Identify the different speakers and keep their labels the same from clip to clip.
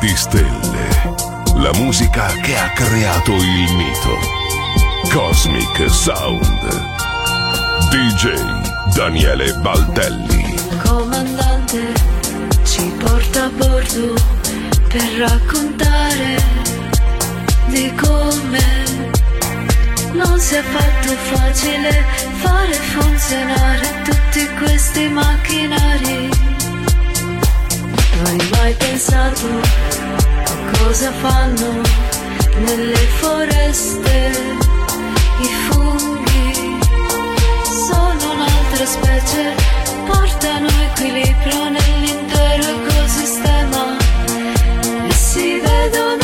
Speaker 1: Di
Speaker 2: Stelle, la musica che ha creato il mito. Cosmic Sound. DJ Daniele
Speaker 1: Baltelli. Comandante, ci porta a bordo per raccontare di come non si è fatto facile fare funzionare tutti questi macchinari hai mai pensato a cosa fanno nelle foreste i funghi? Sono un'altra specie, portano equilibrio nell'intero ecosistema e si vedono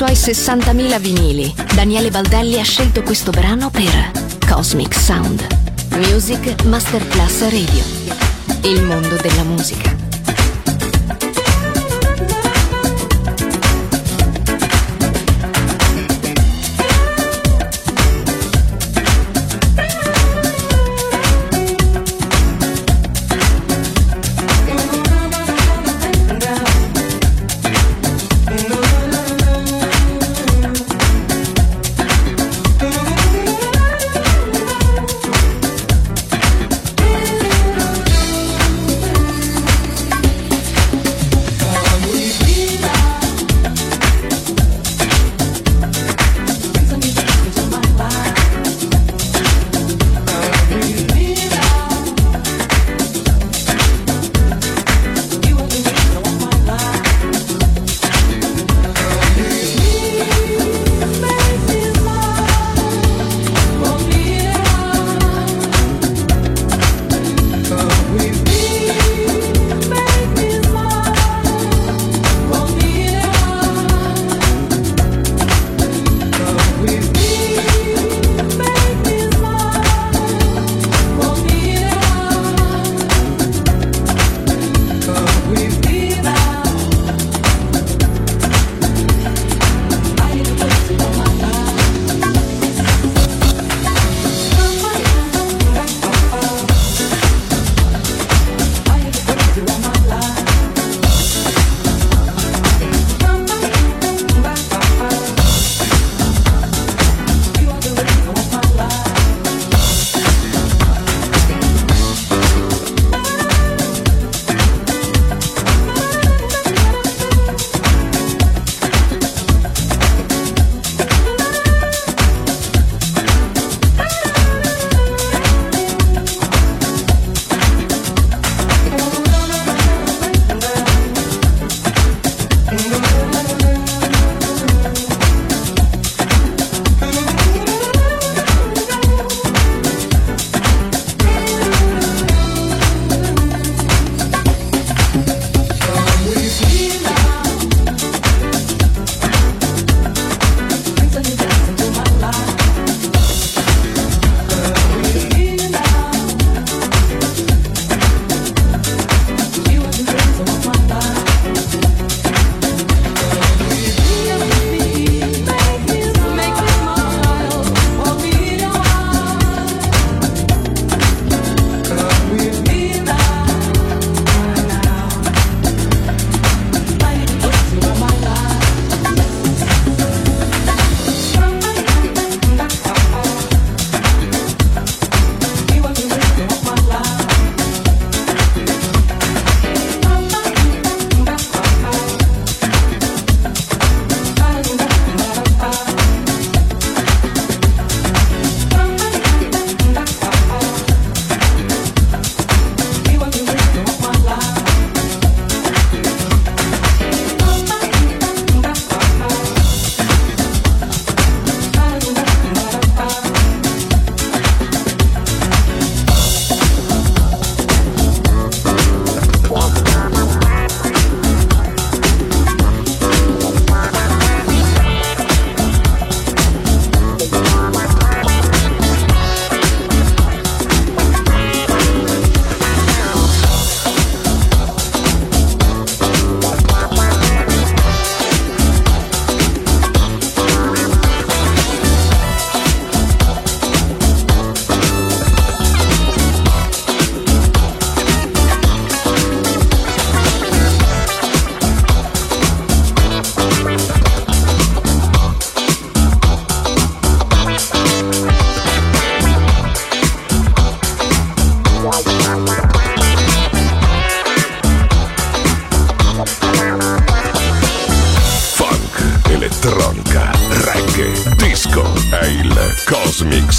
Speaker 3: suoi 60.000 vinili, Daniele Baldelli ha scelto questo brano per Cosmic Sound. Music Masterclass Radio. Il mondo della musica.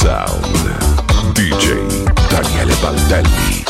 Speaker 2: Sound. DJ Daniele Baldelli.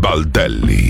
Speaker 4: Baldelli.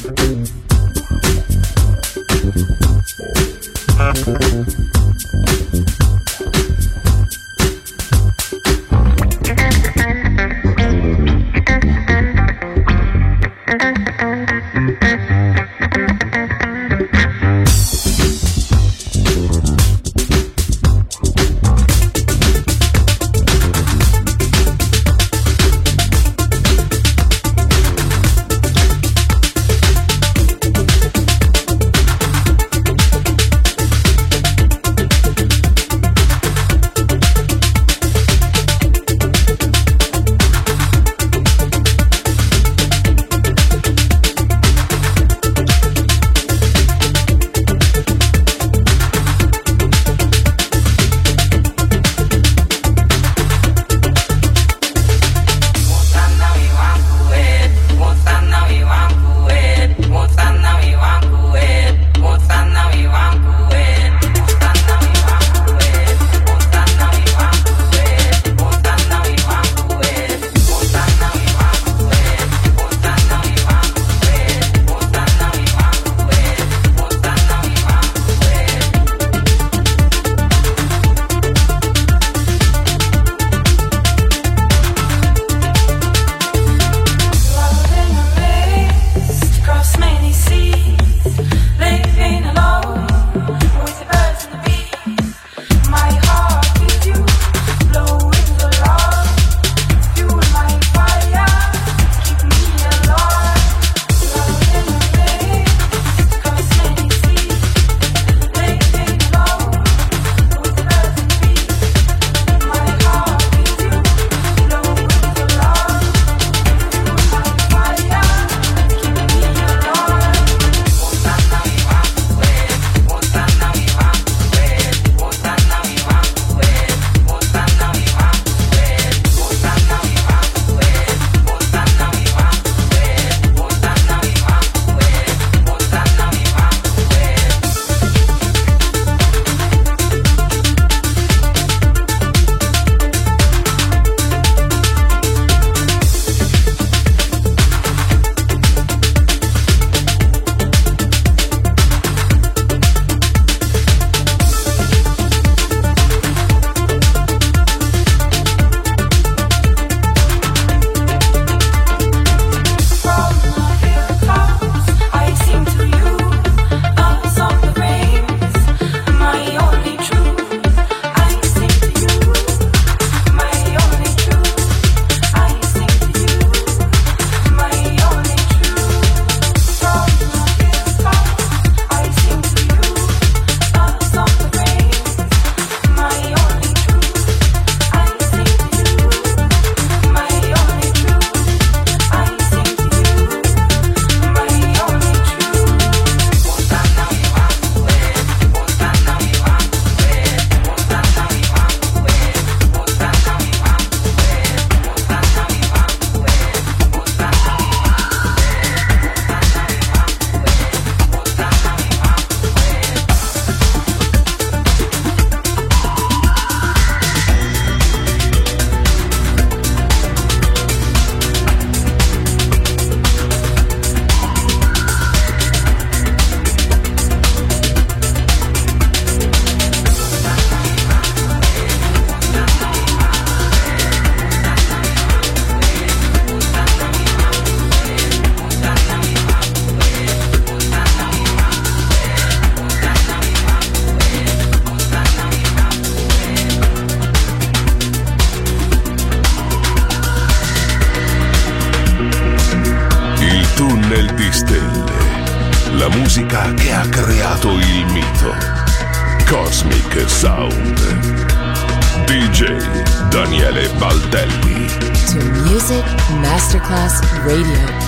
Speaker 5: Thank you. Radio.